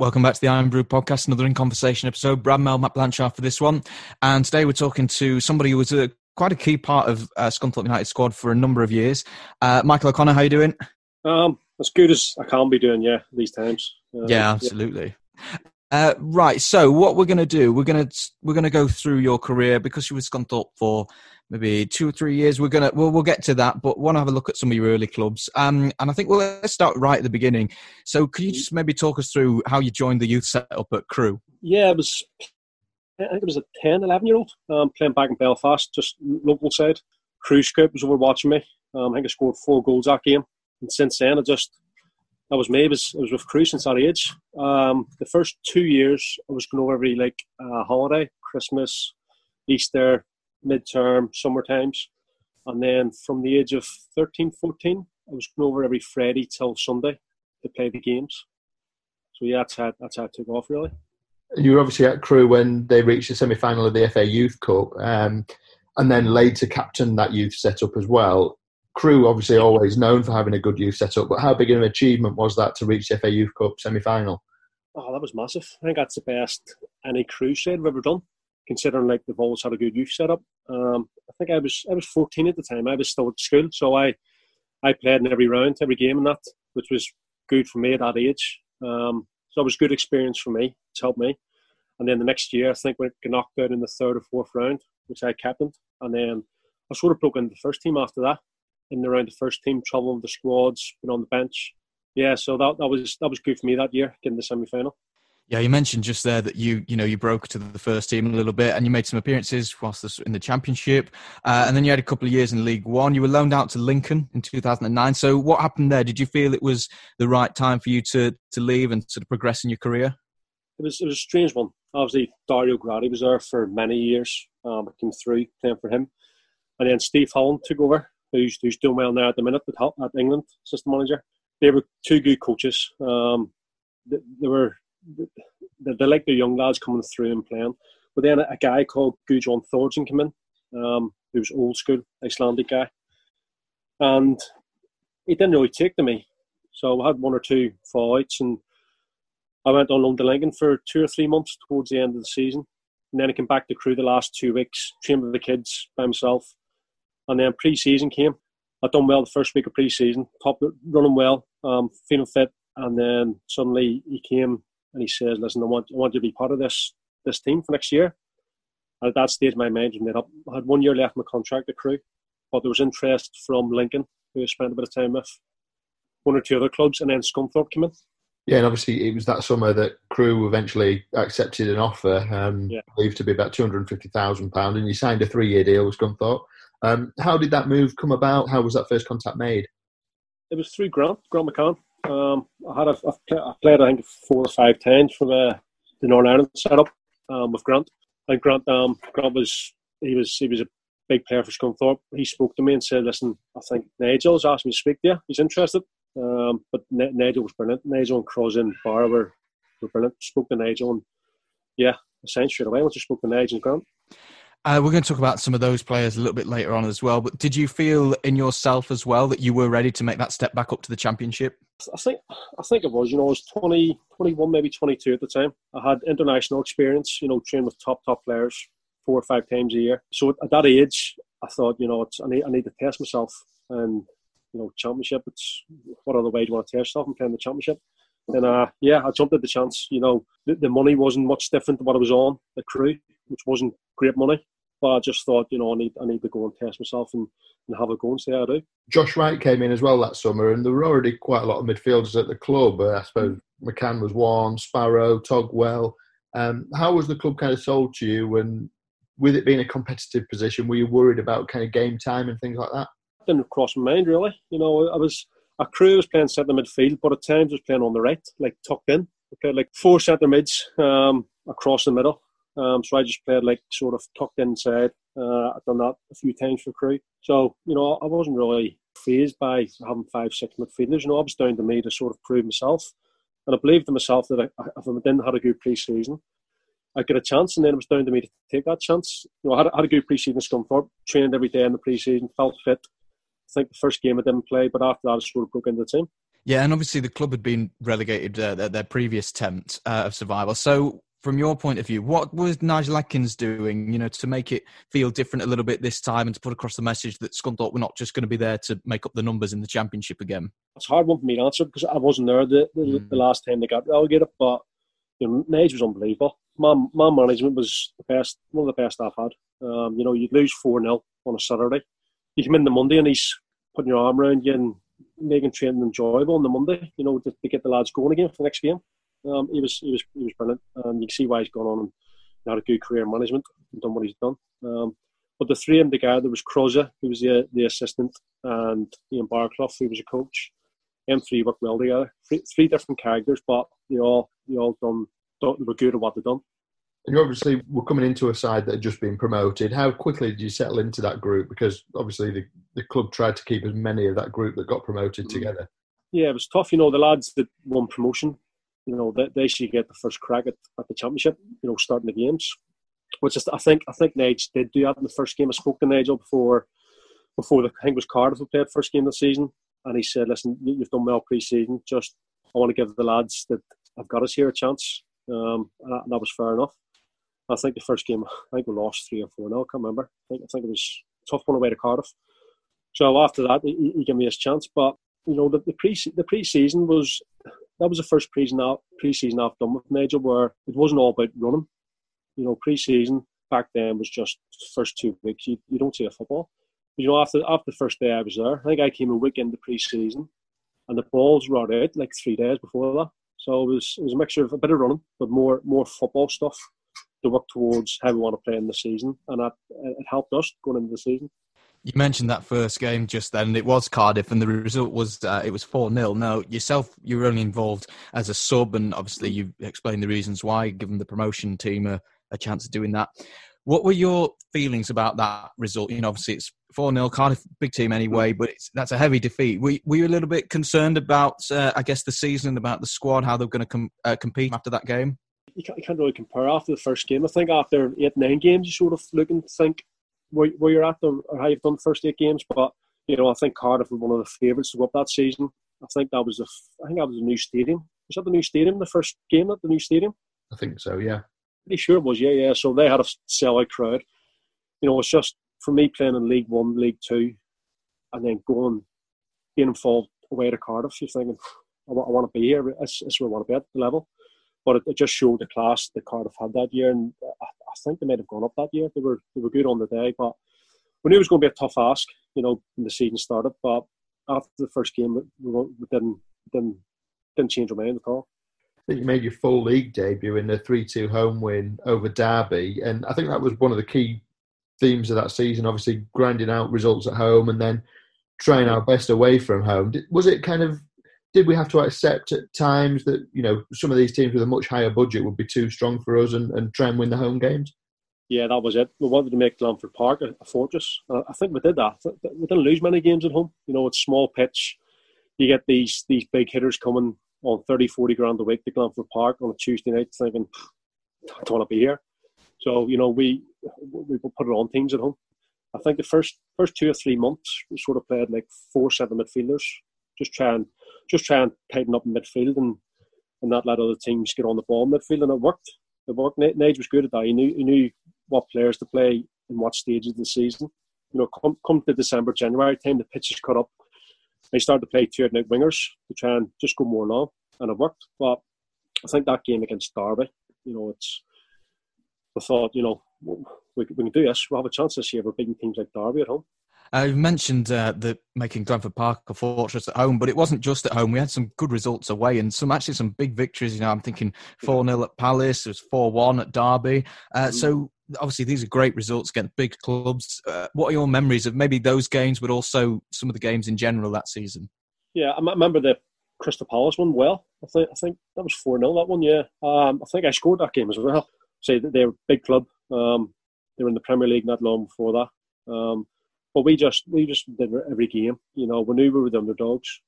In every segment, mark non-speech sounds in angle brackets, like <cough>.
Welcome back to the Iron Brew podcast, another in conversation episode. Brad Mel, Matt Blanchard for this one. And today we're talking to somebody who was a, quite a key part of uh, Scunthorpe United squad for a number of years. Uh, Michael O'Connor, how you doing? Um, as good as I can be doing, yeah, these times. Uh, yeah, absolutely. Yeah. Uh, right. So what we're going to do, we're going to we're going to go through your career because you were Scunthorpe for maybe two or three years. We're gonna we'll, we'll get to that, but want to have a look at some of your early clubs. Um, and I think well, let's start right at the beginning. So, could you just maybe talk us through how you joined the youth setup at Crewe? Yeah, it was. I think it was a 10, 11 year old um, playing back in Belfast, just local side. Crewe scout was over watching me. Um, I think I scored four goals that game, and since then I just that was me. It was, was with Crewe since that age. Um, the first two years I was going over every like uh, holiday, Christmas, Easter, midterm, summer times. And then from the age of 13, 14, I was going over every Friday till Sunday to play the games. So yeah, that's how, that's how it took off really. You were obviously at Crewe when they reached the semi final of the FA Youth Cup, um, and then later captained that youth setup as well. Crewe obviously always known for having a good youth setup, but how big an achievement was that to reach the FA Youth Cup semi final? Oh, that was massive. I think that's the best any Crewe side have ever done considering like they've always had a good youth setup. Um, I think I was I was 14 at the time. I was still at school, so I I played in every round, every game, and that, which was good for me at that age. Um, so it was good experience for me. It's helped me. And then the next year, I think we got knocked out in the third or fourth round, which I captained. And then I sort of broke into the first team after that. In around the first team, traveling with the squads, been on the bench. Yeah, so that, that was that was good for me that year, getting the semi final. Yeah, you mentioned just there that you you know you broke to the first team a little bit, and you made some appearances whilst in the championship, uh, and then you had a couple of years in League One. You were loaned out to Lincoln in 2009. So what happened there? Did you feel it was the right time for you to to leave and sort of progress in your career? It was it was a strange one. Obviously, Dario Gradi was there for many years. Um, I came through playing for him, and then Steve Holland took over, who's who's doing well now at the minute at, at England, system manager. They were two good coaches. Um, they, they were they, they like the young lads coming through and playing. But then a, guy called Gudjon Thordarson came in, um, who was old school Icelandic guy, and he didn't really take to me. So I had one or two fights, and I went on loan to Lincoln for two or three months towards the end of the season, and then I came back to Crewe the last two weeks, trained with the kids by myself, and then pre-season came. I'd done well the first week of pre-season, top running well, um, feeling fit, and then suddenly he came and he says, "Listen, I want I want you to be part of this this team for next year." And at that stage, my mind was made up. I had one year left my contract at Crewe, but there was interest from Lincoln, who I spent a bit of time with, one or two other clubs, and then Scunthorpe came in. Yeah, and obviously it was that summer that Crewe eventually accepted an offer, um, yeah. I believe to be about two hundred and fifty thousand pound, and you signed a three-year deal with Scunthorpe. Um, how did that move come about? How was that first contact made? It was through Grant, Grant McCann. Um, I had a, I played I think four or five times for the, the Northern Ireland setup um, with Grant. And Grant um, Grant was he was he was a big player for Scunthorpe. He spoke to me and said, "Listen, I think Nigel's asked me to speak to you. He's interested." Um, but N- Nigel was brilliant. Nigel and Crossan and were, were brilliant. Spoke to Nigel and yeah, I signed straight away spoke to Nigel and Grant. Uh, we're going to talk about some of those players a little bit later on as well. But did you feel in yourself as well that you were ready to make that step back up to the championship? I think I think it was. You know, I was 20, 21, maybe 22 at the time. I had international experience, you know, trained with top, top players four or five times a year. So at that age, I thought, you know, I, need, I need to test myself. And, you know, championship, it's what other way do you want to test yourself and playing the championship? And uh, yeah, I jumped at the chance. You know, the, the money wasn't much different to what I was on the Crewe, which wasn't great money. But I just thought, you know, I need I need to go and test myself and, and have a go and see how I do. Josh Wright came in as well that summer, and there were already quite a lot of midfielders at the club. Uh, I suppose McCann was one, Sparrow, Togwell. Um, how was the club kind of sold to you? And with it being a competitive position, were you worried about kind of game time and things like that? Didn't cross my mind really. You know, I was a Crewe was playing centre midfield, but at times was playing on the right, like tucked in. Okay, like four centre mids um, across the middle. Um, so I just played like sort of tucked inside. Uh, I've done that a few times for Crewe. So, you know, I wasn't really phased by having five, six midfielders. You know, it was down to me to sort of prove myself. And I believed in myself that I, if I didn't have a good pre season, I'd get a chance. And then it was down to me to take that chance. You know, I had, I had a good pre season Scunthorpe, trained every day in the pre season, felt fit. I think the first game I didn't play, but after that, I sort of broke into the team. Yeah, and obviously the club had been relegated uh, their, their, previous attempt uh, of survival. So, from your point of view, what was Nigel Adkins doing, you know, to make it feel different a little bit this time and to put across the message that Scunthorpe were not just going to be there to make up the numbers in the championship again? It's a hard one for me to answer because I wasn't there the, the, mm. the last time they got relegated, but you know, Nige was unbelievable. My, my management was the best, one of the best I've had. Um, you know, you'd lose 4 0 on a Saturday. You come in the Monday and he's putting your arm around you and making training enjoyable on the Monday, you know, to, to get the lads going again for the next game. Um, he was he was he was brilliant. Um, you can see why he's gone on and had a good career in management and done what he's done. Um, but the three of them together, there was Crosby, who was the the assistant, and Ian Baraclough, who was a coach. Them three worked well together. Three, three different characters, but they all they all done they were good at what they done. And you obviously were coming into a side that had just been promoted. How quickly did you settle into that group? Because obviously the, the club tried to keep as many of that group that got promoted mm. together. Yeah, it was tough. You know, the lads that won promotion, you know, they, they should get the first crack at, at the championship. You know, starting the games, which is I think I think Nige did do that in the first game. I spoke to Nigel before before the I think it was Cardiff who played first game of the season, and he said, "Listen, you've done well pre-season. Just I want to give the lads that have got us here a chance." Um, and that, was fair enough. I think the first game, I think we lost three or four. No, I can't remember. I think I think it was a tough one away to Cardiff. So after that, he, he gave me his chance. But you know, the, the pre the was that was the first pre season pre season I've done with Major where it wasn't all about running. You know, pre season back then was just first two weeks. You, you don't see a football. But, you know, after after the first day I was there, I think I came a week into pre season, and the balls were out like three days before that. So it was it was a mixture of a bit of running, but more more football stuff to work towards how we want to play in the season, and that it helped us going into the season. You mentioned that first game just then. It was Cardiff, and the result was uh, it was four 0 Now yourself, you were only involved as a sub, and obviously you explained the reasons why, given the promotion team a, a chance of doing that. What were your feelings about that result? You know, obviously it's four 0 Cardiff, big team anyway, but that's a heavy defeat. Were, were, you a little bit concerned about, uh, I guess, the season, about the squad, how they're going to com- uh, compete after that game? you can't, you can't really compare after the first game. I think after eight, nine games, you sort of look and think where, where you're at or how you've done the first eight games. But, you know, I think Cardiff was one of the favourites to go up that season. I think that was the, I think that was a new stadium. Was that the new stadium, the first game at the new stadium? I think so, yeah. Pretty sure it was, yeah, yeah. So they had a sellout crowd. You know, it's just for me playing in League One, League Two, and then going, being involved away to Cardiff, you're thinking, I want, I want to be here. It's, it's where I want to be at the level but it, it, just showed the class that Cardiff had that year, and I, I, think they might have gone up that year. They were they were good on the day, but we knew it was going to be a tough ask, you know, when the season started. But after the first game, we, we didn't didn't didn't change our mind at all. You made your full league debut in a three-two home win over Derby, and I think that was one of the key themes of that season. Obviously, grinding out results at home and then trying our best away from home. Was it kind of did we have to accept at times that you know some of these teams with a much higher budget would be too strong for us and, and try and win the home games? Yeah, that was it. We wanted to make Glanford Park a, a fortress. I think we did that. We didn't lose many games at home. You know, it's small pitch. You get these these big hitters coming on 30, 40 grand a week to Glanford Park on a Tuesday night, thinking, I don't want to be here. So you know, we we put it on teams at home. I think the first first two or three months we sort of played like four seven midfielders, just try and just try and tighten up in midfield and, and not let other teams get on the ball in midfield. And it worked. It worked. Nage was good at that. He knew, he knew what players to play in what stages of the season. You know, come, come to December, January time, the pitch is cut up. They started to play two out wingers to try and just go more long, and it worked. But I think that game against Derby, you know, it's. I thought, you know, we, we can do this. We'll have a chance this year. We're beating teams like Derby at home. Uh, you mentioned uh, the making Glanford Park a fortress at home, but it wasn't just at home. We had some good results away and some actually some big victories. You know, I'm thinking 4 0 at Palace, it was 4 1 at Derby. Uh, mm. So obviously these are great results against big clubs. Uh, what are your memories of maybe those games, but also some of the games in general that season? Yeah, I remember the Crystal Palace one well. I think I think that was four 0 that one. Yeah, um, I think I scored that game as well. Say that they're a big club. Um, they were in the Premier League not long before that. Um, but we just we just did every game. You know, we knew we were the underdogs.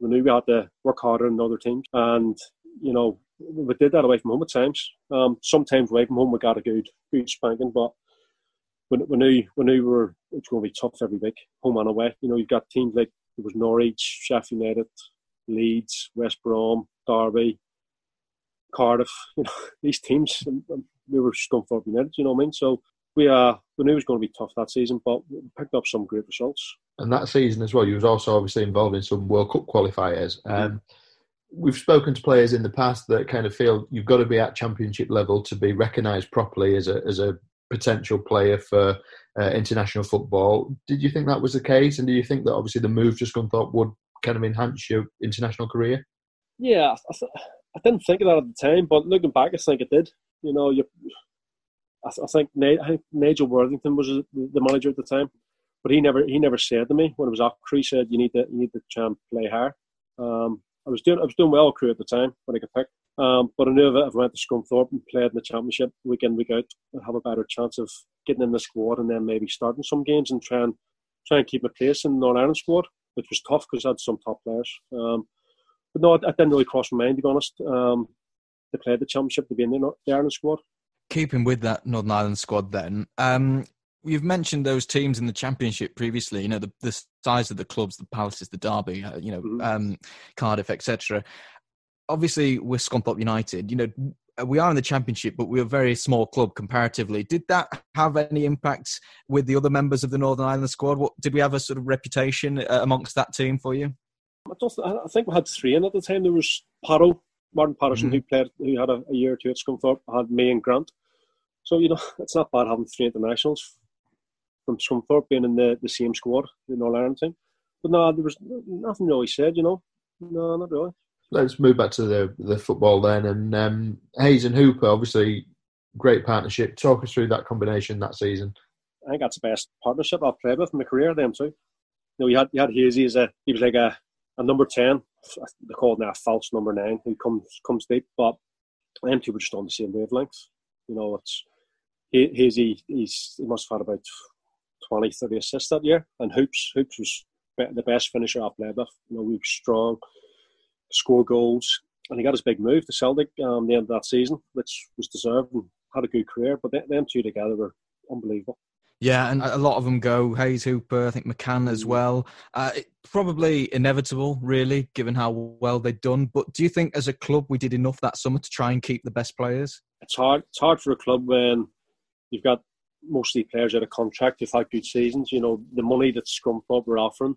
We knew we had to work harder than other teams, and you know we did that away from home at times. Um, sometimes away from home we got a good good spanking, but we, we knew we knew we were it's going to be tough every week, home and away. You know, you've got teams like it was Norwich, Sheffield United, Leeds, West Brom, Derby, Cardiff. You know, <laughs> these teams we were Scunthorpe United. You know what I mean? So we uh we knew it was going to be tough that season, but we picked up some great results. And that season as well, you was also obviously involved in some World Cup qualifiers. Um, we've spoken to players in the past that kind of feel you've got to be at championship level to be recognised properly as a as a potential player for uh, international football. Did you think that was the case, and do you think that obviously the move to thought would kind of enhance your international career? Yeah, I, th- I didn't think of that at the time, but looking back, I think it did. You know, you, I, I think I think Nigel Worthington was the manager at the time, but he never he never said to me when it was up. He said you need to you need to try and play higher. Um, I was doing I was doing well Crewe at the time when I got picked. Um, but I knew that if I went to Scunthorpe and played in the championship week in week out, I'd have a better chance of getting in the squad and then maybe starting some games and try and try and keep my place in the Northern Ireland squad, which was tough because I had some top players. Um, but no, it, didn't really cross my mind to be honest. Um, to play the championship to be in the, the Ireland squad. Keeping with that Northern Ireland squad, then um, you've mentioned those teams in the championship previously. You know the, the size of the clubs, the Palaces, the Derby, uh, you know mm-hmm. um, Cardiff, etc. Obviously, we're Scunthorpe United. You know we are in the championship, but we're a very small club comparatively. Did that have any impact with the other members of the Northern Ireland squad? What did we have a sort of reputation uh, amongst that team for you? I, I think we had three in at the time. There was Paro, Martin Paterson, mm-hmm. who played, who had a, a, year or two at Scunthorpe, had me and Grant. So you know, <laughs> it's not bad having three internationals from Scunthorpe being in the, the same squad, the Northern Ireland team. But no, there was nothing really said, you know. No, not really. Let's move back to the the football then. And um, Hayes and Hooper, obviously, great partnership. Talk us through that combination that season. I think that's the best partnership I've played with in my career. Them too. You know, you had you had Hazy as a he was like a, a number ten. They call it now false number nine who comes comes deep, but them two were just on the same wavelength. You know, it's Hazy. He's he must have had about 20, 30 assists that year. And Hoops, Hoops was the best finisher I've played with. You know, we were strong, score goals, and he got his big move to Celtic um, the end of that season, which was deserved and had a good career. But them two together were unbelievable. Yeah, and a lot of them go Hayes Hooper, I think McCann as mm. well. Uh, probably inevitable, really, given how well they'd done. But do you think, as a club, we did enough that summer to try and keep the best players? It's hard. It's hard for a club when you've got mostly players out of contract who've had good seasons. You know, the money that Scunthorpe were offering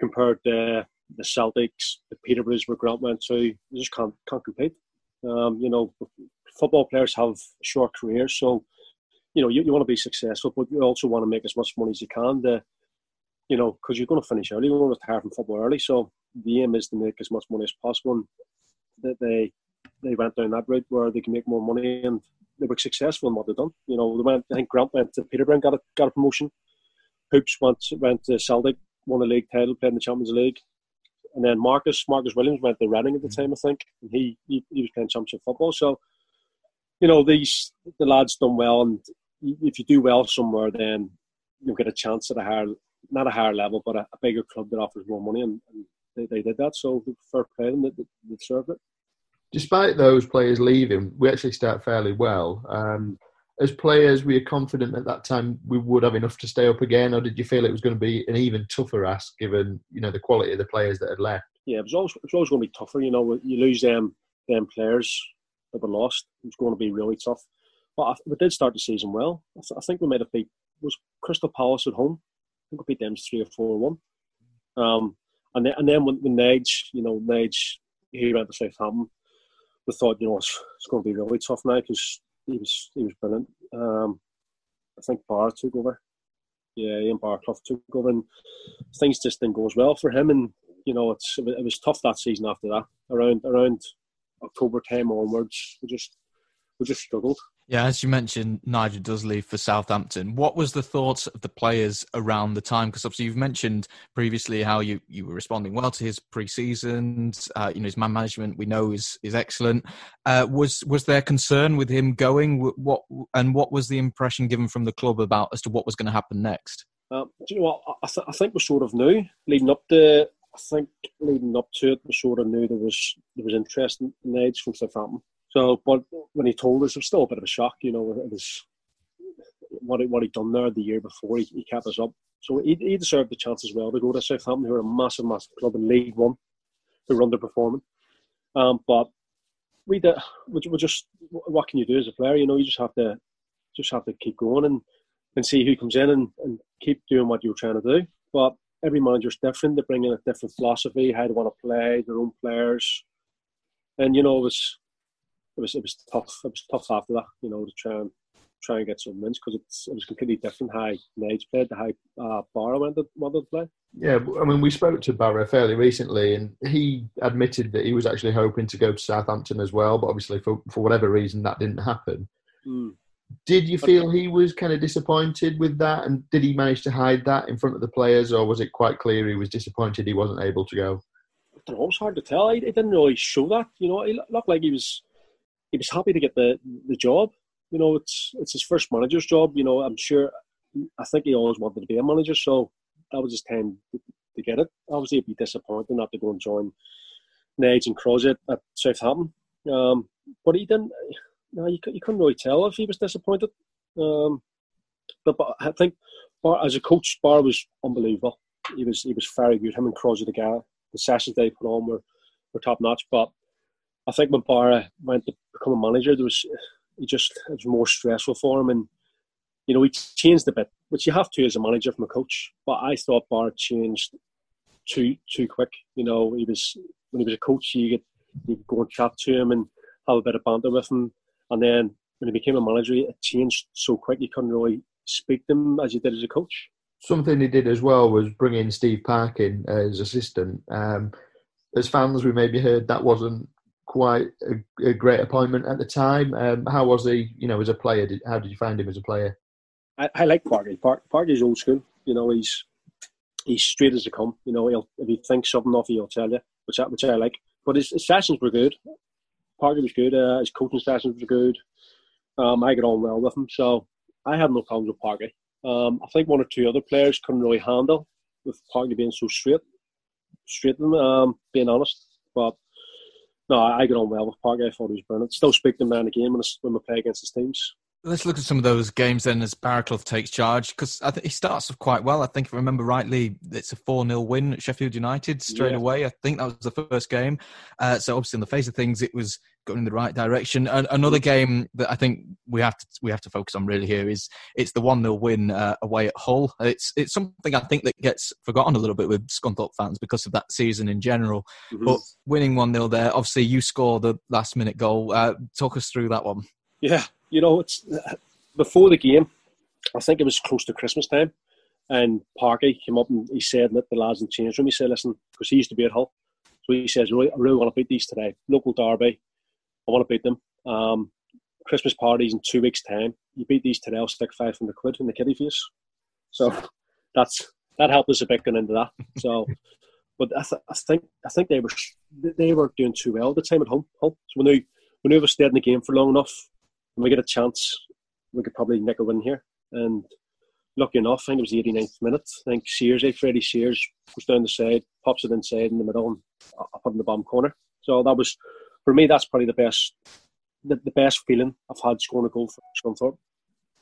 compared to the Celtics, the Peterboroughs where Grant went to, you just can't can't compete. Um, you know, football players have short careers, so you know you, you want to be successful, but you also want to make as much money as you can. To, you know, because you're going to finish early, you're going to retire from football early. So the aim is to make as much money as possible. And they they went down that route where they can make more money and they were successful in what they've done. You know, they went. I think Grant went to Peterborough, got a got a promotion. Hoops went went to Celtic, won the league title, played in the Champions League, and then Marcus Marcus Williams went to Reading at the mm-hmm. time, I think, and he he, he was playing Championship football. So, you know, these the lads done well, and if you do well somewhere, then you'll get a chance at a higher, not a higher level, but a, a bigger club that offers more money, and, and they, they did that. So fair play them, they, they deserved it despite those players leaving, we actually start fairly well. Um, as players, were you confident at that time we would have enough to stay up again, or did you feel it was going to be an even tougher ask given you know the quality of the players that had left? Yeah, it was always, it was always going to be tougher. You know, you lose them them players that were lost. It was going to be really tough. But I, we did start the season well. I, th- I think we might have beat was Crystal Palace at home. I think we beat them three or four one. Um, and then and then when, when you know, Nige, he went to Southampton we thought, you know, it's, it's going to be really tough now because he was he was brilliant. Um, I think Barr took over. Yeah, Ian Baraclough took over, and things just didn't go as well for him. And you know, it's it was tough that season after that. Around around October time onwards, we just we just struggled. Yeah, as you mentioned, Nigel does leave for Southampton. What was the thoughts of the players around the time? Because obviously you've mentioned previously how you, you were responding well to his pre-seasons. Uh, you know his man management we know is is excellent. Uh, was was there concern with him going? What and what was the impression given from the club about as to what was going to happen next? Um, do you know what? I, th- I think we sort of knew leading up to. I think leading up to it, we sort of knew there was there was interest in, Edge from Southampton. So, but when he told us, it was still a bit of a shock. You know, it was what he, what he'd done there the year before. He, he kept us up, so he, he deserved the chance as well to go to Southampton, who are a massive, massive club in League One, who are underperforming. Um, but we did. We, we just what can you do as a player? You know, you just have to just have to keep going and and see who comes in and, and keep doing what you're trying to do. But every manager's different. They bring in a different philosophy, how they want to play, their own players, and you know, it was it was it was tough. It was tough after that, you know, to try and try and get some wins because it was completely different how Nage played to how uh, Barra wanted, wanted to play. Yeah, I mean, we spoke to Barra fairly recently, and he admitted that he was actually hoping to go to Southampton as well, but obviously for for whatever reason that didn't happen. Mm. Did you feel he was kind of disappointed with that, and did he manage to hide that in front of the players, or was it quite clear he was disappointed he wasn't able to go? I don't know, it was hard to tell. He, he didn't really show that. You know, he looked like he was he was happy to get the the job. You know, it's it's his first manager's job. You know, I'm sure. I think he always wanted to be a manager, so that was his time to get it. Obviously, it'd be disappointing not to go and join Nage and Crosby at Southampton. Um, but he didn't. No, you, you couldn't really tell if he was disappointed. Um, but, but I think Bar, as a coach, Bar was unbelievable. He was he was very good. Him and Crosby together, the sessions they put on were, were top notch. But I think when Barra went to become a manager, there was he just it was more stressful for him, and you know he changed a bit, which you have to as a manager from a coach. But I thought Barra changed too too quick. You know, he was when he was a coach, you could you go and chat to him and have a bit of banter with him, and then when he became a manager, it changed so quick you couldn't really speak to him as you did as a coach. Something he did as well was bring in Steve Parkin as assistant. Um, as fans, we maybe heard that wasn't quite a, a great appointment at the time. Um, how was he, you know, as a player? Did, how did you find him as a player? I, I like Parky. Park, Parky's old school. You know, he's he's straight as they come. You know, he'll, if he thinks something off, he'll tell you, which I, which I like. But his, his sessions were good. Parky was good. Uh, his coaching sessions were good. Um, I got on well with him, so I had no problems with Parky. Um, I think one or two other players couldn't really handle with Parky being so straight, straight. Um, being honest, but no, I get on well with Park. I thought he was brilliant. Still speak to him man again when, when we play against his teams. Let's look at some of those games then as Baraclough takes charge because I think he starts off quite well. I think if I remember rightly, it's a 4 0 win at Sheffield United straight yeah. away. I think that was the first game. Uh, so obviously, in the face of things, it was going in the right direction. And another game that I think we have to we have to focus on really here is it's the one 0 win uh, away at Hull. It's it's something I think that gets forgotten a little bit with Scunthorpe fans because of that season in general. Mm-hmm. But winning one 0 there, obviously you score the last minute goal. Uh, talk us through that one. Yeah, you know, it's before the game. I think it was close to Christmas time, and Parky came up and he said that the lads in the change room. He said, "Listen, because he used to be at Hull, so he says, really, I really want to beat these today. Local derby, I want to beat them. Um, Christmas parties in two weeks' time. You beat these today, I'll stick five hundred quid in the kiddie face. So that's that helped us a bit going into that. So, but I, th- I think I think they were they were doing too well at the time at home. Hull. So we when we ever stayed in the game for long enough, and we get a chance, we could probably nick a win here. And lucky enough, I think it was the 89th minute. I think Sears, eh, Freddie Sears, goes down the side, pops it inside in the middle, and put in the bottom corner. So that was, for me, that's probably the best, the, the best feeling I've had scoring a goal for Scunthorpe.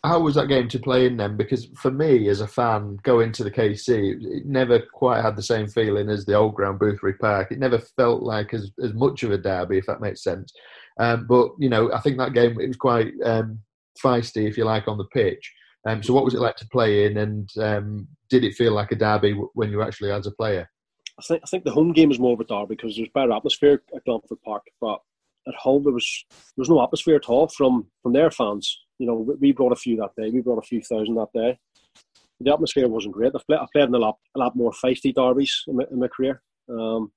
How was that game to play in then? Because for me, as a fan, going to the KC, it never quite had the same feeling as the old ground, Boothferry Park. It never felt like as, as much of a derby, if that makes sense. Um, but you know, I think that game it was quite um, feisty, if you like, on the pitch. Um, so, what was it like to play in, and um, did it feel like a derby when you actually as a player? I think I think the home game is more of a derby because there's better atmosphere at Glanford Park, but at home there was there was no atmosphere at all from from their fans. You know, we brought a few that day. We brought a few thousand that day. The atmosphere wasn't great. I've played, I've played in a lot a lot more feisty derbies in my, in my career, um,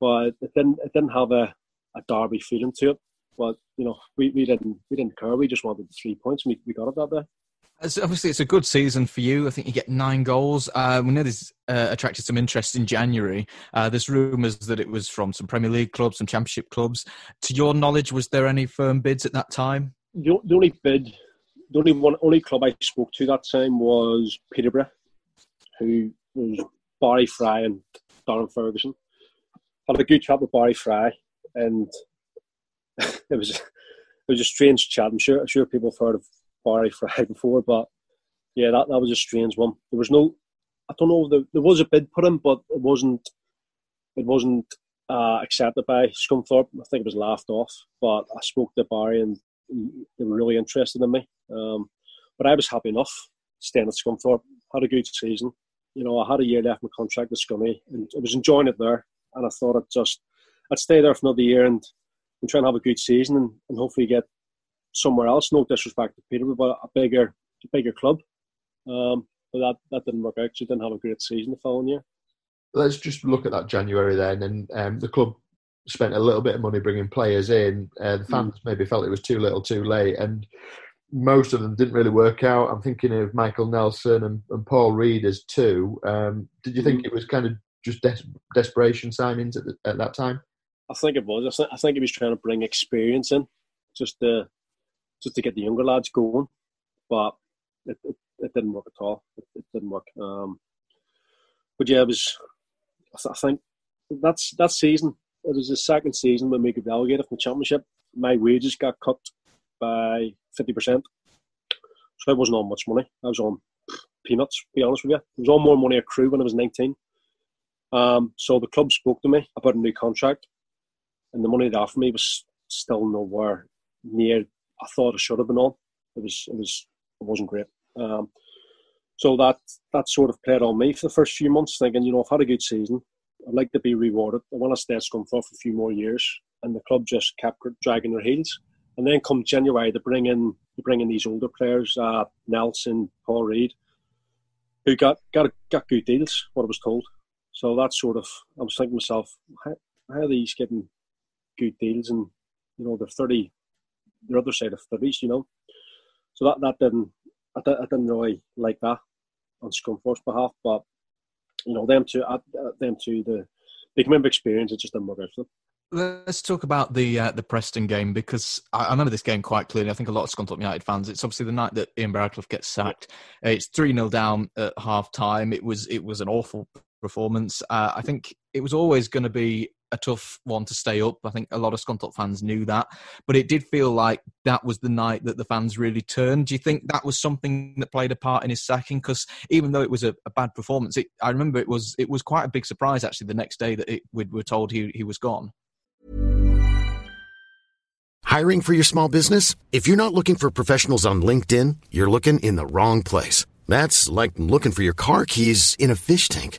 but it didn't it didn't have a a derby feeling to it. But you know, we, we didn't we didn't care. We just wanted the three points, and we, we got it that day. So obviously, it's a good season for you. I think you get nine goals. Uh, we know this uh, attracted some interest in January. Uh, there's rumours that it was from some Premier League clubs, some Championship clubs. To your knowledge, was there any firm bids at that time? The, the only bid, the only one, only club I spoke to that time was Peterborough, who was Barry Fry and Darren Ferguson. Had a good chat with Barry Fry, and <laughs> it was it was a strange chat. I'm sure I'm sure people have heard of Barry Fry before, <laughs> but yeah, that, that was a strange one. There was no, I don't know, there, there was a bid put in, but it wasn't, it wasn't uh, accepted by Scunthorpe. I think it was laughed off. But I spoke to Barry, and they were really interested in me. Um, but I was happy enough staying at Scunthorpe. Had a good season. You know, I had a year left my contract with Scunny, and I was enjoying it there. And I thought I'd just, I'd stay there for another year and, and try and have a good season, and, and hopefully get somewhere else. No disrespect to Peterborough, but a bigger, a bigger club. Um, but that, that didn't work out. She didn't have a great season the following year. Let's just look at that January then, and um, the club spent a little bit of money bringing players in. Uh, the hmm. fans mm. maybe felt it was too little, too late, and most of them didn't really work out. I'm thinking of Michael Nelson and, and Paul Reed as two. Um, did you think mm. it was kind of just des- desperation signings at, the, at, that time? I think it was. I, th- I think he was trying to bring experience in, just to just to get the younger lads going. But it, it, it didn't work at all. It, it didn't work. Um, but yeah, it was. I think that's that season. It was the second season when we got relegated from the championship. My wages got cut by fifty percent, so I wasn't on much money. I was on peanuts. To be honest with you, I was on more money accrued when I was nineteen. Um, so the club spoke to me about a new contract, and the money they offered me was still nowhere near I thought I should have been on. It was it was it wasn't great. Um, so that that sort of played on me for the first few months, thinking, you know, I've had a good season. I'd like to be rewarded. I want to stay at Scunthorpe for a few more years. And the club just kept dragging their heels. And then come January, they bring in they bring in these older players, uh, Nelson, Paul Reed, who got got got good deals. What I was told. So that sort of, I was thinking to myself, how, how are these getting good deals? And you know, they're thirty, the other side of thirties, you know. So that that didn't I, I didn't really like that on Scunthorpe's behalf, but you know them two, uh, them two, the the community experience, it just didn't work out for them. Let's talk about the uh, the Preston game because I, I, remember this game quite clearly. I think a lot of Scunthorpe United fans. It's obviously the night that Ian Baraclough gets sacked. Uh, it's three 0 down at half time. It was it was an awful performance. Uh, I think it was always going to be a tough one to stay up. I think a lot of Scunthorpe fans knew that, but it did feel like that was the night that the fans really turned. Do you think that was something that played a part in his sacking? Because even though it was a, a bad performance, it, I remember it was it was quite a big surprise actually the next day that it, we were told he he was gone. Hiring for your small business? If you're not looking for professionals on LinkedIn, you're looking in the wrong place. That's like looking for your car keys in a fish tank.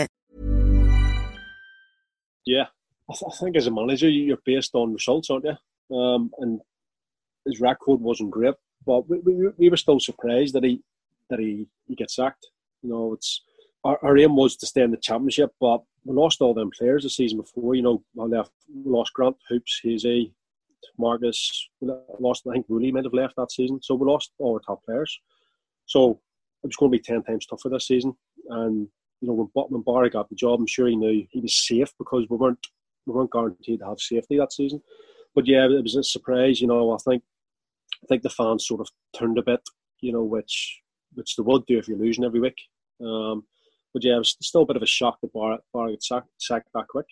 Yeah, I, th- I, think as a manager, you're based on results, aren't you? Um, and his record wasn't great, but we, we, we, were still surprised that he that he, he gets sacked. You know, it's our, our aim was to stay in the championship, but we lost all them players the season before. You know, we left we lost Grant Hoops, Hazy, Marcus, We lost. I think Woolley might have left that season, so we lost all our top players. So it was going to be ten times tougher this season, and you know, when, Barry got the job, I'm sure he knew he was safe because we weren't we weren't guaranteed to have safety that season. But yeah, it was a surprise. You know, I think I think the fans sort of turned a bit. You know, which which they would do if you're losing every week. Um, but yeah, it was still a bit of a shock that Bar Bar got sacked, sacked that quick.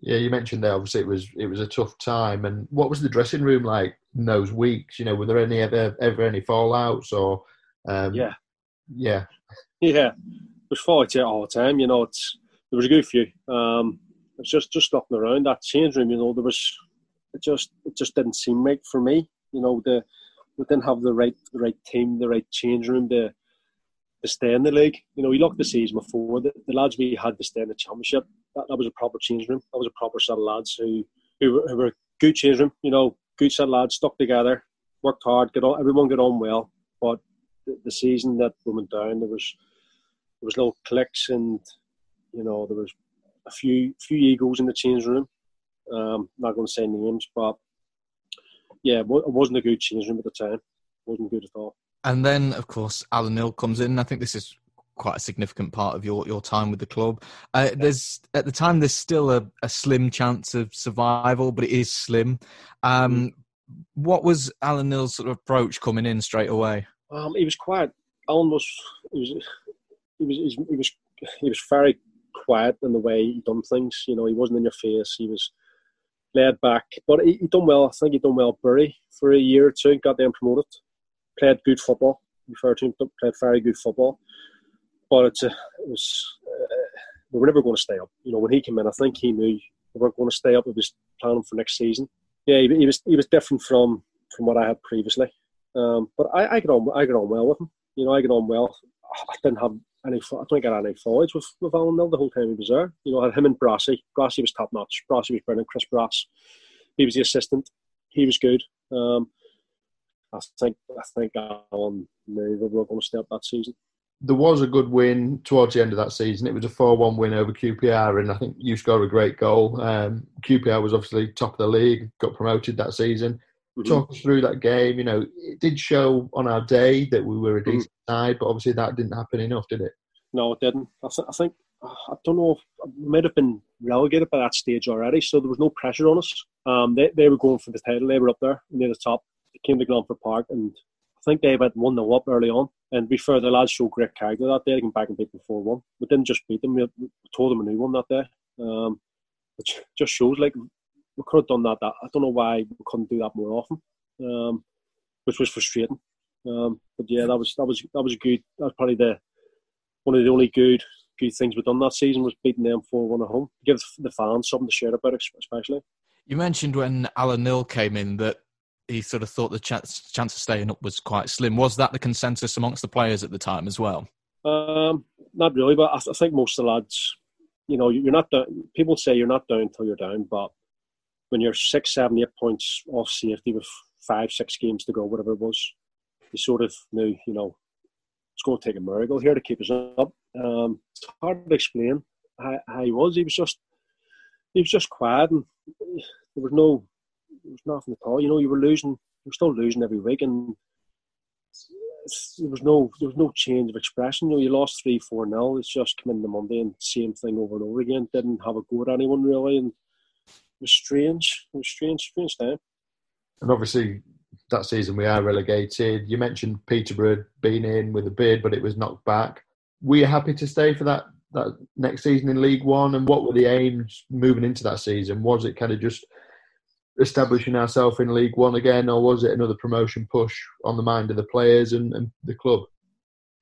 Yeah, you mentioned there. Obviously, it was it was a tough time. And what was the dressing room like in those weeks? You know, were there any ever ever any fallouts or? Um, yeah, yeah, <laughs> yeah. There's fallouts all the time. You know, it's there was a good few. Um, it's just just looking around that change room. You know, there was it just it just didn't seem right for me. You know, the we didn't have the right the right team, the right change room to to stay in the league. You know, we looked the season before the, the lads we had to stay in the championship. That, that was a proper change room. That was a proper set of lads who who were, who were good change room. You know, good set of lads stuck together, worked hard, get on. Everyone got on well. But the, the season that we went down, there was there was little clicks and you know there was a few few egos in the change room. Um, not going to say names, but yeah, it wasn't a good change room at the time. It wasn't good at all. And then, of course, Alan Knill comes in. I think this is quite a significant part of your, your time with the club. Uh, there's at the time there's still a, a, slim chance of survival, but it is slim. Um, mm. what was Alan Knill's sort of approach coming in straight away? Um, he was quiet. Alan was he was he was he was he was very quiet in the way he done things. You know, he wasn't in your face. He was laid back, but he, he done well. I think he done well. Bury for a year or two, got them promoted. Played good football. Referred to him, played very good football. But it's a, it was uh, we were never going to stay up. You know, when he came in, I think he knew we weren't going to stay up. He was planning for next season. Yeah, he, he was he was different from from what I had previously. Um, but I, I get on I get on well with him. You know, I get on well. I didn't have any. I don't had any fouls with with Alan Knill the whole time he was there. You know, had him and Brassy. Brassy was top notch. Brassy was brilliant. Chris Brass, he was the assistant. He was good. Um, I think I think Alan knew we were going to stay up that season. There was a good win towards the end of that season. It was a 4 1 win over QPR, and I think you scored a great goal. Um, QPR was obviously top of the league, got promoted that season. Mm-hmm. Talk us through that game. You know, it did show on our day that we were a decent mm-hmm. side, but obviously that didn't happen enough, did it? No, it didn't. I, th- I think I don't know if we might have been relegated by that stage already, so there was no pressure on us. Um, they they were going for the title. They were up there near the top. They came to Glanford Park, and I think they went one 0 up early on. And to be fair, the lads showed great character that day. They came back and beat them four one. We didn't just beat them; we, told them a new one that day. Um, which just shows like we could have done that. That I don't know why we couldn't do that more often um, which was frustrating. Um, but yeah, that was that was that was good. That was probably the one of the only good good things we've done that season was beating them four one at home. Give the fans something to share about, especially. You mentioned when Alan Knill came in that he sort of thought the chance chance of staying up was quite slim. Was that the consensus amongst the players at the time as well? Um, not really, but I, I think most of the lads, you know, you're not down. People say you're not down until you're down, but when you're six, seven, eight points off safety with five, six games to go, whatever it was, you sort of knew, you know, it's going to take a miracle here to keep us up. Um, it's hard to explain how, how, he was. He was just, he was just quiet, and there was no, there was nothing at all. You know, you were losing, you were still losing every week, and there was no, there was no change of expression. You know, you lost three, four nil. It's just come in the Monday and same thing over and over again. Didn't have a go at anyone really, and was strange. It was strange, strange time. And obviously, that season we are relegated. You mentioned Peterborough being in with a bid, but it was knocked back. Were you happy to stay for that that next season in League One? And what were the aims moving into that season? Was it kind of just establishing ourselves in League One again, or was it another promotion push on the mind of the players and, and the club?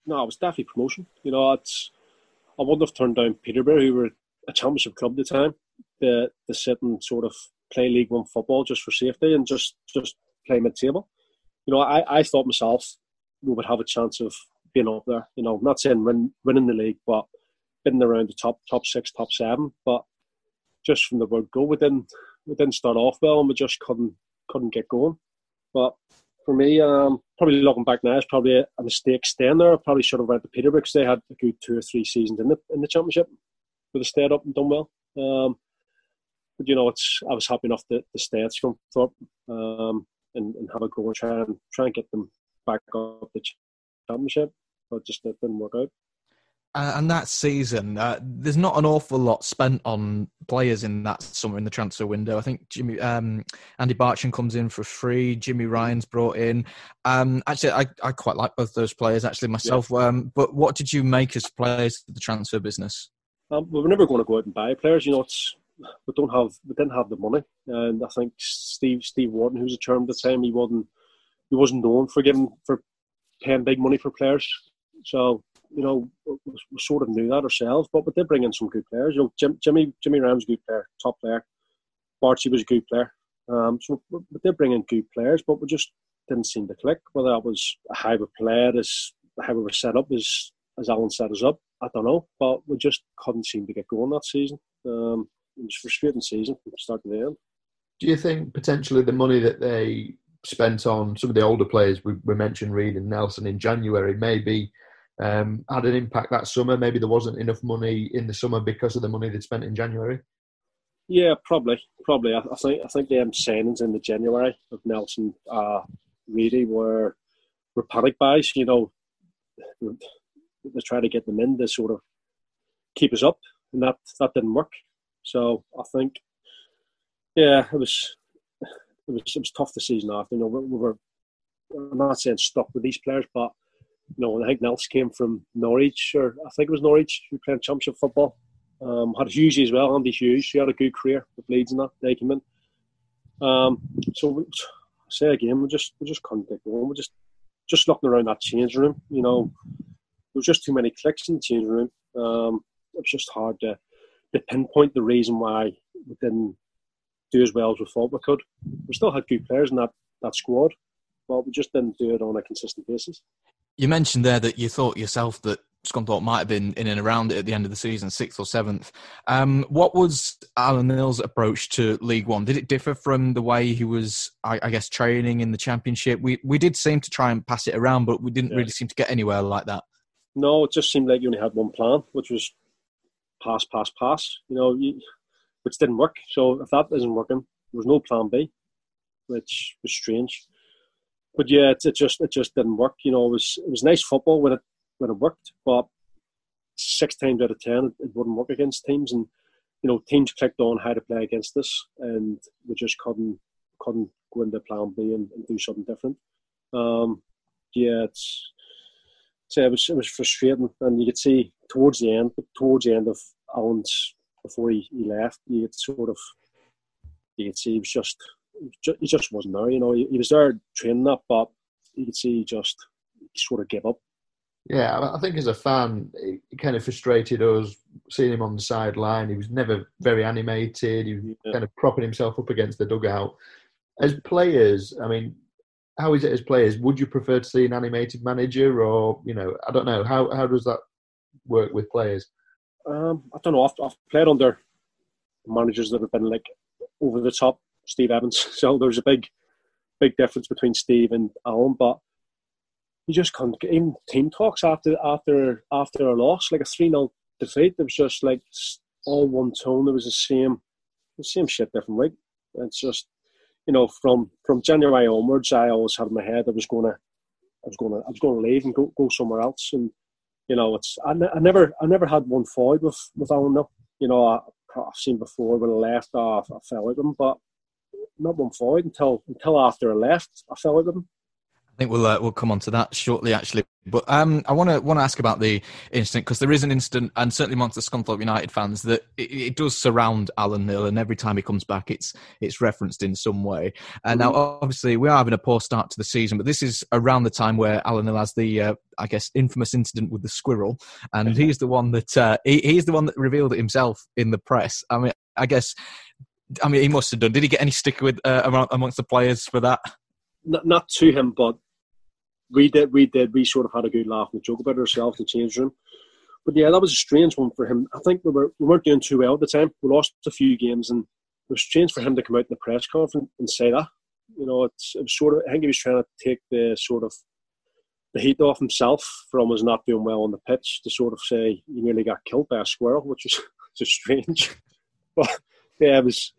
No, it was definitely promotion. You know, it's I wouldn't have turned down Peterborough, who were a championship club at the time, to sit and sort of play League One football just for safety and just just play mid table. You know, I, I thought myself we would have a chance of being up there. You know, not saying win, winning the league, but being around the top top six, top seven. But just from the word go, we didn't we didn't start off well, and we just couldn't couldn't get going. But for me, um, probably looking back now, it's probably a, a mistake staying there. I probably should have went to Peterborough because they had a good two or three seasons in the in the championship, where they stayed up and done well. Um, but you know, it's I was happy enough to, to stay at Scunthorpe um, and, and have a go and try and try and get them back up the championship, but just it didn't work out. Uh, and that season, uh, there's not an awful lot spent on players in that summer in the transfer window. I think Jimmy um, Andy Barcham comes in for free. Jimmy Ryan's brought in. Um, actually, I, I quite like both those players actually myself. Yeah. Um, but what did you make as players of the transfer business? Um, we were never going to go out and buy players. You know, it's we don't have we didn't have the money, and I think Steve Steve who was a term at the time, he wasn't he wasn't known for giving for paying big money for players. So you know, we, we sort of knew that ourselves, but we did bring in some good players. You know, Jim, Jimmy Jimmy Ram's a good player, top player. Barchi was a good player. Um, so we, we did bring in good players, but we just didn't seem to click. Whether that was how we played, as how we were set up, as as Alan set us up, I don't know. But we just couldn't seem to get going that season. Um, it was a frustrating season from start to the end. Do you think potentially the money that they spent on some of the older players we, we mentioned Reed and Nelson in January maybe um, had an impact that summer. Maybe there wasn't enough money in the summer because of the money they'd spent in January. Yeah, probably, probably. I, I think I think the um, signings in the January of Nelson uh, really were were panic buys. You know, they tried to get them in to sort of keep us up, and that that didn't work. So I think, yeah, it was it was, it was tough the season after. You know, we, we were I'm not saying stuck with these players, but you know, I think Nels came from Norwich, or I think it was Norwich, who played Championship football. Um, had Hughes as well, Andy Hughes. He had a good career with Leeds and that. They came in. Um, so we, say again, we just we just couldn't get going. We just just looking around that change room. You know, there was just too many clicks in the change room. Um, it was just hard to to pinpoint the reason why we didn't do as well as we thought we could. We still had good players in that that squad, but we just didn't do it on a consistent basis. You mentioned there that you thought yourself that Scunthorpe might have been in and around it at the end of the season, sixth or seventh. Um, what was Alan Knill's approach to League One? Did it differ from the way he was, I, I, guess, training in the Championship? We we did seem to try and pass it around, but we didn't yeah. really seem to get anywhere like that. No, it just seemed like you only had one plan, which was pass, pass, pass. You know, you, which didn't work. So if that isn't working, there was no plan B, which was strange but yeah, it, it, just it just didn't work. You know, it was it was nice football when it when it worked, but six times out of ten it, it wouldn't work against teams, and you know teams clicked on how to play against us, and we just couldn't couldn't go into Plan B and, and do something different. Um, yeah, it's so it was it was frustrating, and you could see towards the end, towards the end of Alan's before he, he left, you could sort of you could see he was just he just wasn't there. You know, he, he was there training up, but you could see he just sort of gave up. Yeah, I think as a fan, it kind of frustrated us seeing him on the sideline. He was never very animated. He was yeah. kind of propping himself up against the dugout. As players, I mean, how is it as players? Would you prefer to see an animated manager, or you know, I don't know how how does that work with players? Um, I don't know. I've, I've played under managers that have been like over the top Steve Evans. <laughs> So there's a big, big difference between Steve and Alan. But you just can't get even team talks after after after a loss, like a three 0 defeat. It was just like all one tone. It was the same, the same shit, different week. It's just you know from from January onwards, I always had in my head I was gonna, I was gonna, I was gonna leave and go go somewhere else. And you know, it's I, never I never had one fight with with Alan. You know, I, have seen before when I left, I, I fell with him, but not one fight until until after I left. I fell with him. I think we'll uh, we'll come on to that shortly, actually. But um, I want to want to ask about the incident because there is an incident, and certainly amongst the Scunthorpe United fans, that it, it, does surround Alan Knill, and every time he comes back, it's it's referenced in some way. And mm-hmm. now, obviously, we are having a poor start to the season, but this is around the time where Alan Knill has the, uh, I guess, infamous incident with the squirrel, and he's the one that uh, he, he's the one that revealed it himself in the press. I mean, I guess I mean, he must have done. Did he get any stick with uh, amongst the players for that? Not to him, but we did. We did. We sort of had a good laugh and joke about ourselves in the change room. But yeah, that was a strange one for him. I think we were we weren't doing too well at the time. We lost a few games, and it was strange for him to come out in the press conference and say that. You know, it's it sort of. I think he was trying to take the sort of the heat off himself from us not doing well on the pitch to sort of say he nearly got killed by a squirrel, which was just <laughs> strange. <laughs> But yeah, it was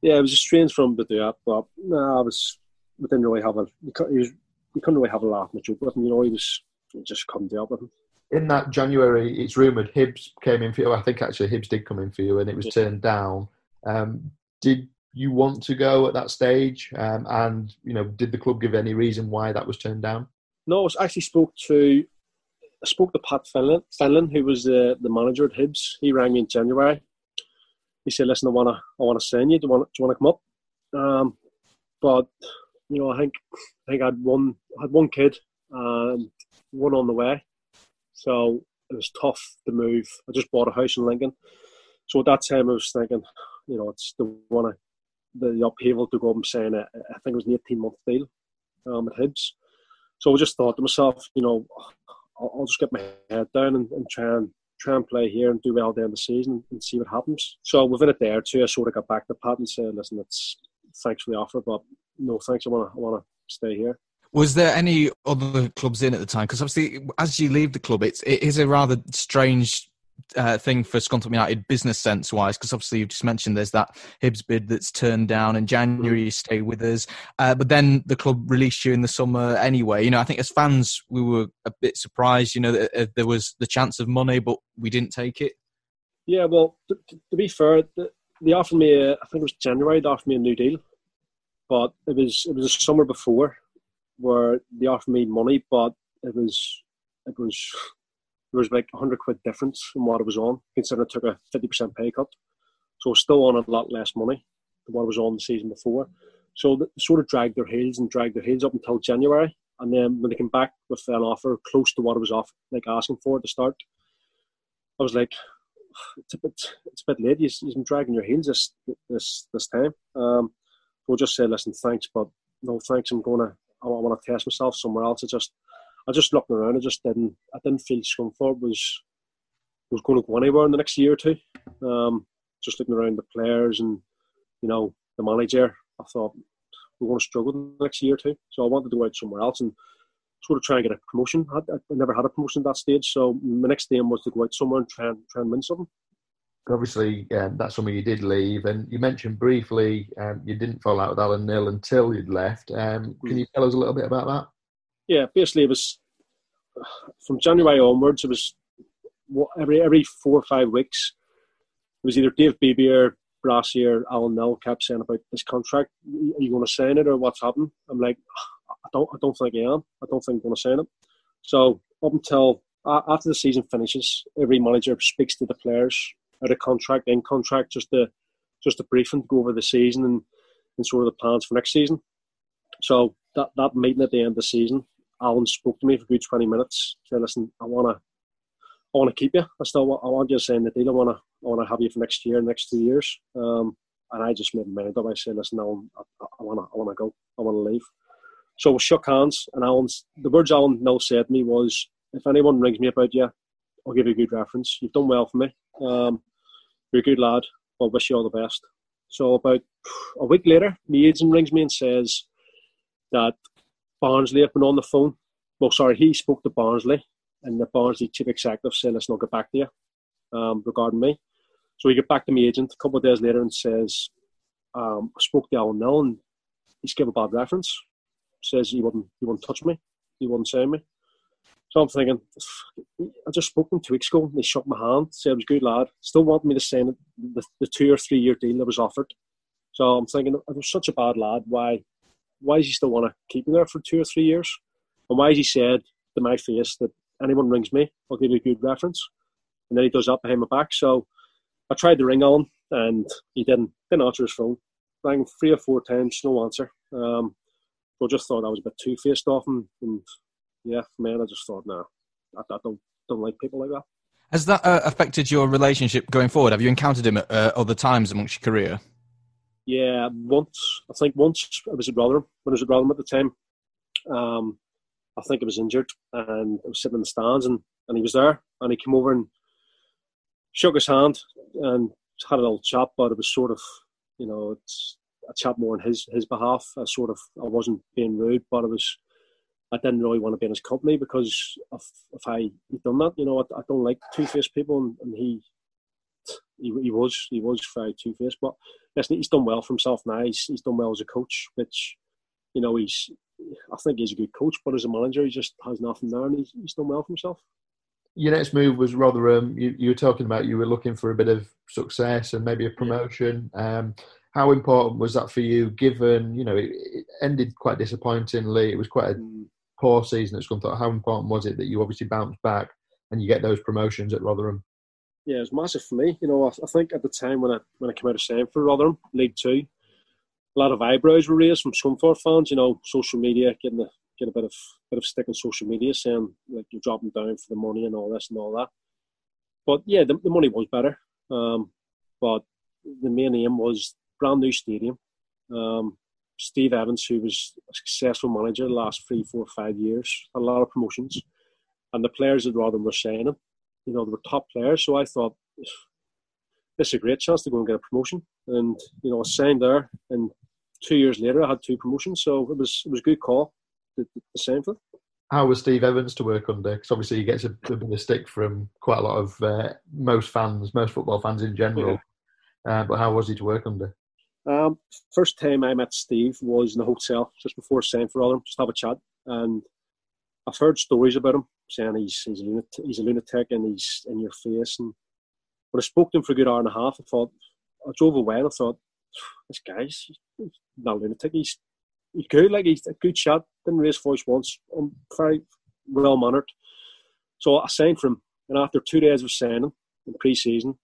yeah, it was a strange for him to do that, but no, I was we didn't really have a he was, we couldn't really have a laugh with joke with him. You know, he was just couldn't deal with him. in that January, it's rumoured Hibs came in for you. I think actually Hibs did come in for you, and it was Yeah. turned down. Um, did you want to go at that stage? Um, and you know, did the club give any reason why that was turned down? No, I actually spoke to I spoke to Pat Fenlon, Fenlon who was the, the manager at Hibs. He rang me in January. He said, "Listen, I wanna I wanna sign you. Do you want do you want to come up?" Um, but you know, I think I think I had one I had one kid and one on the way, so it was tough to move. I just bought a house in Lincoln, so at that time I was thinking, you know, it's the one I, the, upheaval to go and saying it. I think it was an eighteen month deal um, at Hibs. So I just thought to myself, you know, I'll, I'll just get my head down and, and try and try and play here and do well down the season and see what happens. So within a day or two, I sort of got back to Pat and said, "Listen, it's thanks for the offer, but no thanks. I want to I want to stay here." Was there any other clubs in at the time? Because obviously, as you leave the club, it's it is a rather strange uh, thing for Scunthorpe United business sense wise. Because obviously, you've just mentioned there's that Hibs bid that's turned down in January. You stay with us, uh, but then the club released you in the summer anyway. You know, I think as fans, we were a bit surprised. You know, that uh, there was the chance of money, but we didn't take it. Yeah, well, to, to be fair, they offered me, a, I think it was January, they offered me a new deal, but it was it was a summer before where they offered me money, but it was it was there was like hundred quid difference from what I was on, considering I took a fifty percent pay cut, so still on a lot less money than what I was on the season before. So they sort of dragged their heels and dragged their heels up until January, and then when they came back with an offer close to what I was off, like asking for at the start, I was like, it's a bit it's a bit late. You've, you've been dragging your heels this this this time. Um, we'll just say, listen, thanks, but no thanks. I'm gonna I, want to test myself somewhere else. I just I just looking around. I just didn't I didn't feel Scunthorpe was was going to go anywhere in the next year or two. Um, just looking around the players and you know the manager, I thought we're going to struggle the next year or two. So I wanted to go out somewhere else and sort of try and get a promotion. I, I never had a promotion at that stage, so my next aim was to go out somewhere and try and try and win something. Obviously, um, that's something you did leave, and you mentioned briefly um, you didn't fall out with Alan Knill until you'd left. Um, can you tell us a little bit about that? Yeah, basically it was from January onwards. It was every every four or five weeks. It was either Dave Beebe or Brassy or Alan Knill kept saying about this contract. Are you going to sign it or what's happened? I'm like, I don't, I don't think I am. I don't think I'm going to sign it. So up until uh, after the season finishes, every manager speaks to the players out of contract, in contract, just to just a briefing to go over the season and, and sort of the plans for next season. So that, that meeting at the end of the season, Alan spoke to me for a good twenty minutes. Said, "Listen, I want to, I want to keep you. I still, want, I want you to sign the deal. I want to, I want to have you for next year, next two years." Um, and I just made my mind up. I said, "Listen, Alan, I, I want to, I want to go. I want to leave." So we shook hands, and Alan's the words Alan Knill said to me was, "If anyone rings me about you, I'll give you a good reference. You've done well for me. Um, you're a good lad. I wish you all the best." So about a week later, my agent rings me and says that Barnsley have been on the phone. Well, sorry, he spoke to Barnsley, and the Barnsley chief executive said, "Let's not get back to you um, regarding me." So he get back to my agent a couple of days later and says, um, "I spoke to Alan Knill, and he's given a bad reference. Says he wouldn't, he wouldn't touch me, he wouldn't sign me." So I'm thinking, I just spoke to him two weeks ago. And he shook my hand, said I was a good lad. Still wanted me to sign the, the two or three year deal that was offered. So I'm thinking, I was such a bad lad, why why does he still want to keep me there for two or three years? And why has he said to my face that anyone rings me, I'll give you a good reference? And then he does that behind my back. So I tried to ring on and he didn't didn't answer his phone. Rang three or four times, no answer. Um, so I just thought I was a bit two faced off him. And yeah, man, I just thought, no, I, I don't don't like people like that. Has that uh, affected your relationship going forward? Have you encountered him at uh, other times amongst your career? Yeah, once I think once I was at Rotherham when I was at Rotherham at the time. Um, I think I was injured and I was sitting in the stands and, and he was there and he came over and shook his hand and had a little chat, but it was sort of you know it's a chat more on his his behalf. I sort of I wasn't being rude, but it was I didn't really want to be in his company because if if I had done that, you know, I, I don't like two faced people and, and he he, he was he was very two faced. But listen, he's done well for himself now. He's, he's done well as a coach, which you know he's. I think he's a good coach, but as a manager, he just has nothing there, and he's, he's done well for himself. your next move was Rotherham. You, you, were talking about you were looking for a bit of success and maybe a promotion. Um, how important was that for you? Given you know it, it ended quite disappointingly. It was quite a mm. Poor season at Scunthorpe. How important was it that you obviously bounced back and you get those promotions at Rotherham? Yeah, it was massive for me. You know, I, I think at the time when I when I came out of saying for Rotherham League Two, a lot of eyebrows were raised from Scunthorpe fans. You know, social media getting the get a bit of bit of stick on social media saying like you're dropping down for the money and all this and all that. But yeah, the, the money was better. Um, but the main aim was brand new stadium. Um, Steve Evans, who was a successful manager the last three, four, five years, a lot of promotions, and the players that rather were saying him. You know, they were top players, so I thought this is a great chance to go and get a promotion. And you know, I signed there, and two years later, I had two promotions, so it was it was a good call the, the same for. How was Steve Evans to work under? Because obviously he gets a, a, bit of a stick from quite a lot of uh, most fans, most football fans in general. Yeah. Uh, but how was he to work under? Um, first time I met Steve was in the hotel just before saying for all just have a chat. And I've heard stories about him saying he's he's a lunatic, he's a lunatic and he's in your face. And when I spoke to him for a good hour and a half, I thought I drove away and I thought this guy's not a lunatic. He's he's good. Like he's a good shot. Didn't raise voice once. I'm very well mannered. So I signed for him, and after two days of signing in pre-season,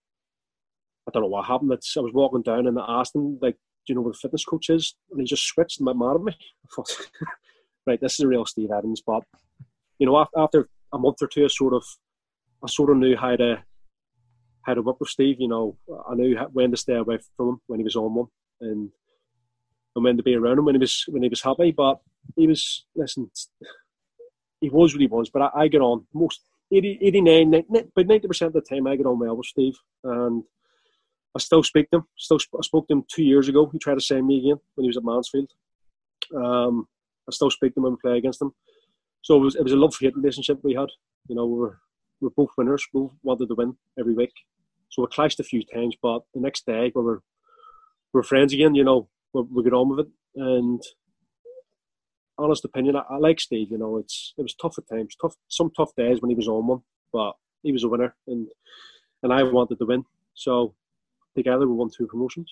I don't know what happened. It's, I was walking down and I asked him, like, do you know where the fitness coach is? And he just switched and went mad at me. <laughs> I thought, right, this is a real Steve Evans. But, you know, after a month or two, I sort of, I sort of knew how to, how to work with Steve. You know, I knew when to stay away from him when he was on one, and and when to be around him when he was when he was happy. But he was listen, he was what he was. But I, I get on most 80, 89, 90, but ninety percent of the time I get on well with Steve, and I still speak to him. Still, I spoke to him two years ago. He tried to sign me again when he was at Mansfield. Um, I still speak to him and play against him. So it was, it was a love hate relationship we had. You know, we were, we were both winners. We both wanted to win every week. So we clashed a few times, but the next day we were we were friends again. You know, we, we got on with it. And honest opinion, I, I, like Steve. You know, it's it was tough at times, tough some tough days when he was on one, but he was a winner, and and I wanted to win. So together we won two promotions.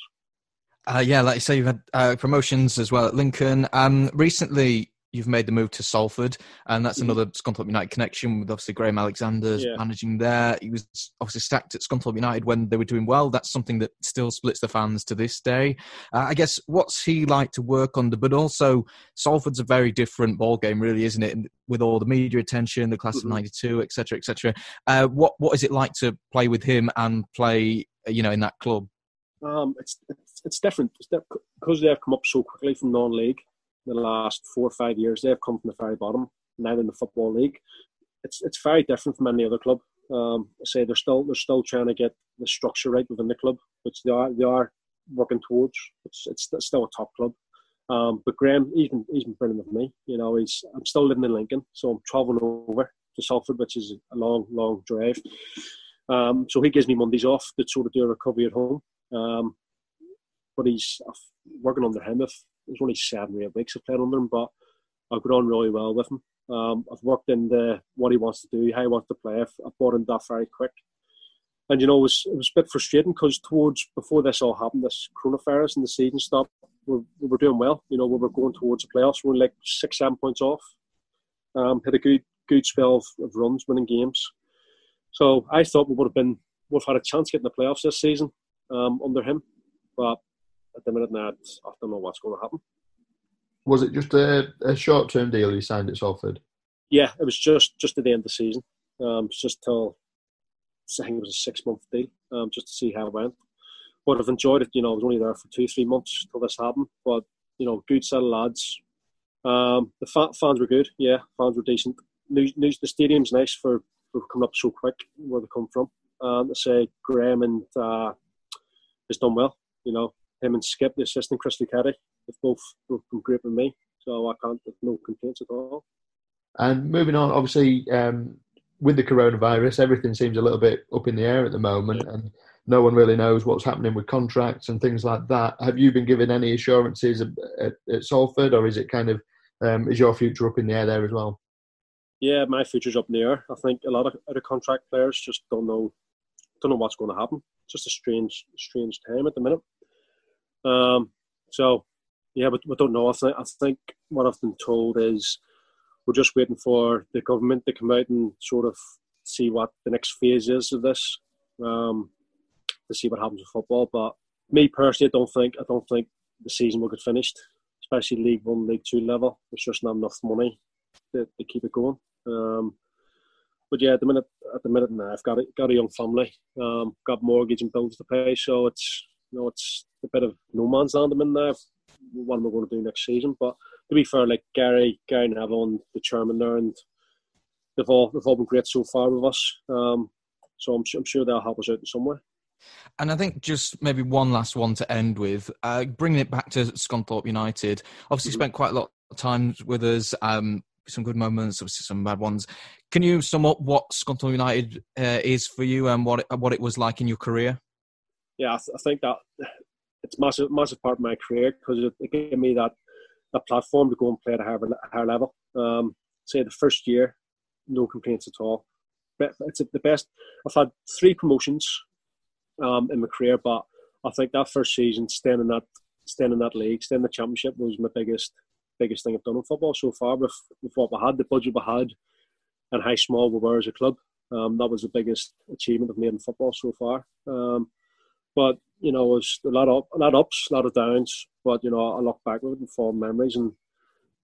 Uh, yeah, like you say, you've had uh, promotions as well at Lincoln. Um, recently, you've made the move to Salford, and that's mm. another Scunthorpe United connection with obviously Graham Alexander yeah. managing there. He was obviously stacked at Scunthorpe United when they were doing well. That's something that still splits the fans to this day. Uh, I guess what's he like to work under, but also Salford's a very different ball game, really, isn't it? With all the media attention, the class mm-hmm. of '92, etc., etc. Uh, what what is it like to play with him and play, you know, in that club? Um, it's, it's, it's different it's because they've come up so quickly from non-league the last four or five years. They've come from the very bottom, now in the football league. It's it's very different from any other club. Um, I say they're still they're still trying to get the structure right within the club, which they are they are working towards. It's it's still a top club. Um, but Graham, he's been he's been brilliant with me. You know, he's I'm still living in Lincoln, so I'm travelling over to Salford, which is a long long drive. Um, so he gives me Mondays off to sort of do a recovery at home. Um, but he's working under him. If there's only seven or eight weeks I've played under him, but I've got on really well with him. Um, I've worked in the what he wants to do, how he wants to play. I've, I've bought into that very quick. And you know, it was it was a bit frustrating because towards before this all happened, this coronavirus and the season stopped, we, we were doing well. You know, we were going towards the playoffs. We were like six, seven points off. Um, had a good good spell of, of runs, winning games. So I thought we would have been have had a chance getting the playoffs this season um, under him. But at the minute now, I don't know what's going to happen. Was it just a, a short term deal you signed at Salford? Yeah, it was just just at the end of the season. Um, just till I think it was a six month deal, um, just to see how it went. But I've enjoyed it. You know, I was only there for two, three months till this happened. But you know, good set of lads. Um, the fans were good. Yeah, fans were decent. News, news, the stadium's nice for, for coming up so quick where they come from. Um, to say Graham and uh, has done well. You know, him and Skip, the assistant, Christy Caddy, they've both, both been great with me. So I can't have no complaints at all. And moving on, obviously, um, with the coronavirus, everything seems a little bit up in the air at the moment, and no one really knows what's happening with contracts and things like that. Have you been given any assurances at, at, at Salford, or is it kind of um, is your future up in the air there as well? yeah, my future's up in the air. I think a lot of other contract players just don't know don't know what's going to happen. It's just a strange strange time at the minute. Um, so yeah, but we don't know. I think I think what I've been told is we're just waiting for the government to come out and sort of see what the next phase is of this. Um, to see what happens with football. But me personally, I don't think I don't think the season will get finished, especially League One, League Two level. There's just not enough money to, to keep it going. Um, but yeah, at the minute, at the minute now, I've got a, got a young family, um, got mortgage and bills to pay, so it's you know it's a bit of no man's land I'm in there. What am I going to do next season? But to be fair, like Gary, Gary Neville and the chairman there, and they've all they've all been great so far with us. Um, so I'm, I'm sure they'll help us out in some way. And I think just maybe one last one to end with, uh, bringing it back to Scunthorpe United. Obviously, mm-hmm. spent quite a lot of time with us. Um, some good moments, obviously some bad ones. Can you sum up what Scunthorpe United uh, is for you and what it, what it was like in your career? Yeah, I, th- I think that it's massive massive part of my career because it, it, gave me that that platform to go and play at a higher, higher level. Um, say the first year, no complaints at all. But it's the best. I've had three promotions um, in my career. But I think that first season, staying in that staying in that league, staying in the championship was my biggest biggest thing I've done in football so far. With, with what we had, the budget we had, and how small we were as a club, um, that was the biggest achievement I've made in football so far. Um, but you know, it was a lot of a lot of ups, a lot of downs. But you know, I look back with it and fond memories, and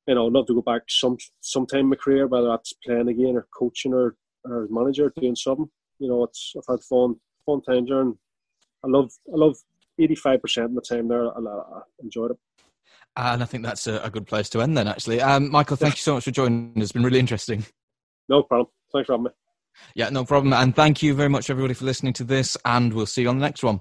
you know, I'd love to go back some sometime in my career, whether that's playing again or coaching or or manager doing something. You know, it's I've had fun fun time there, and I love I love eighty five percent of the time there. I, I enjoyed it. And I think that's a, a good place to end then. Actually, um, Michael, thank you so much for joining. It's been really interesting. No problem. Thanks for having me. Yeah, no problem. And thank you very much, everybody, for listening to this. And we'll see you on the next one.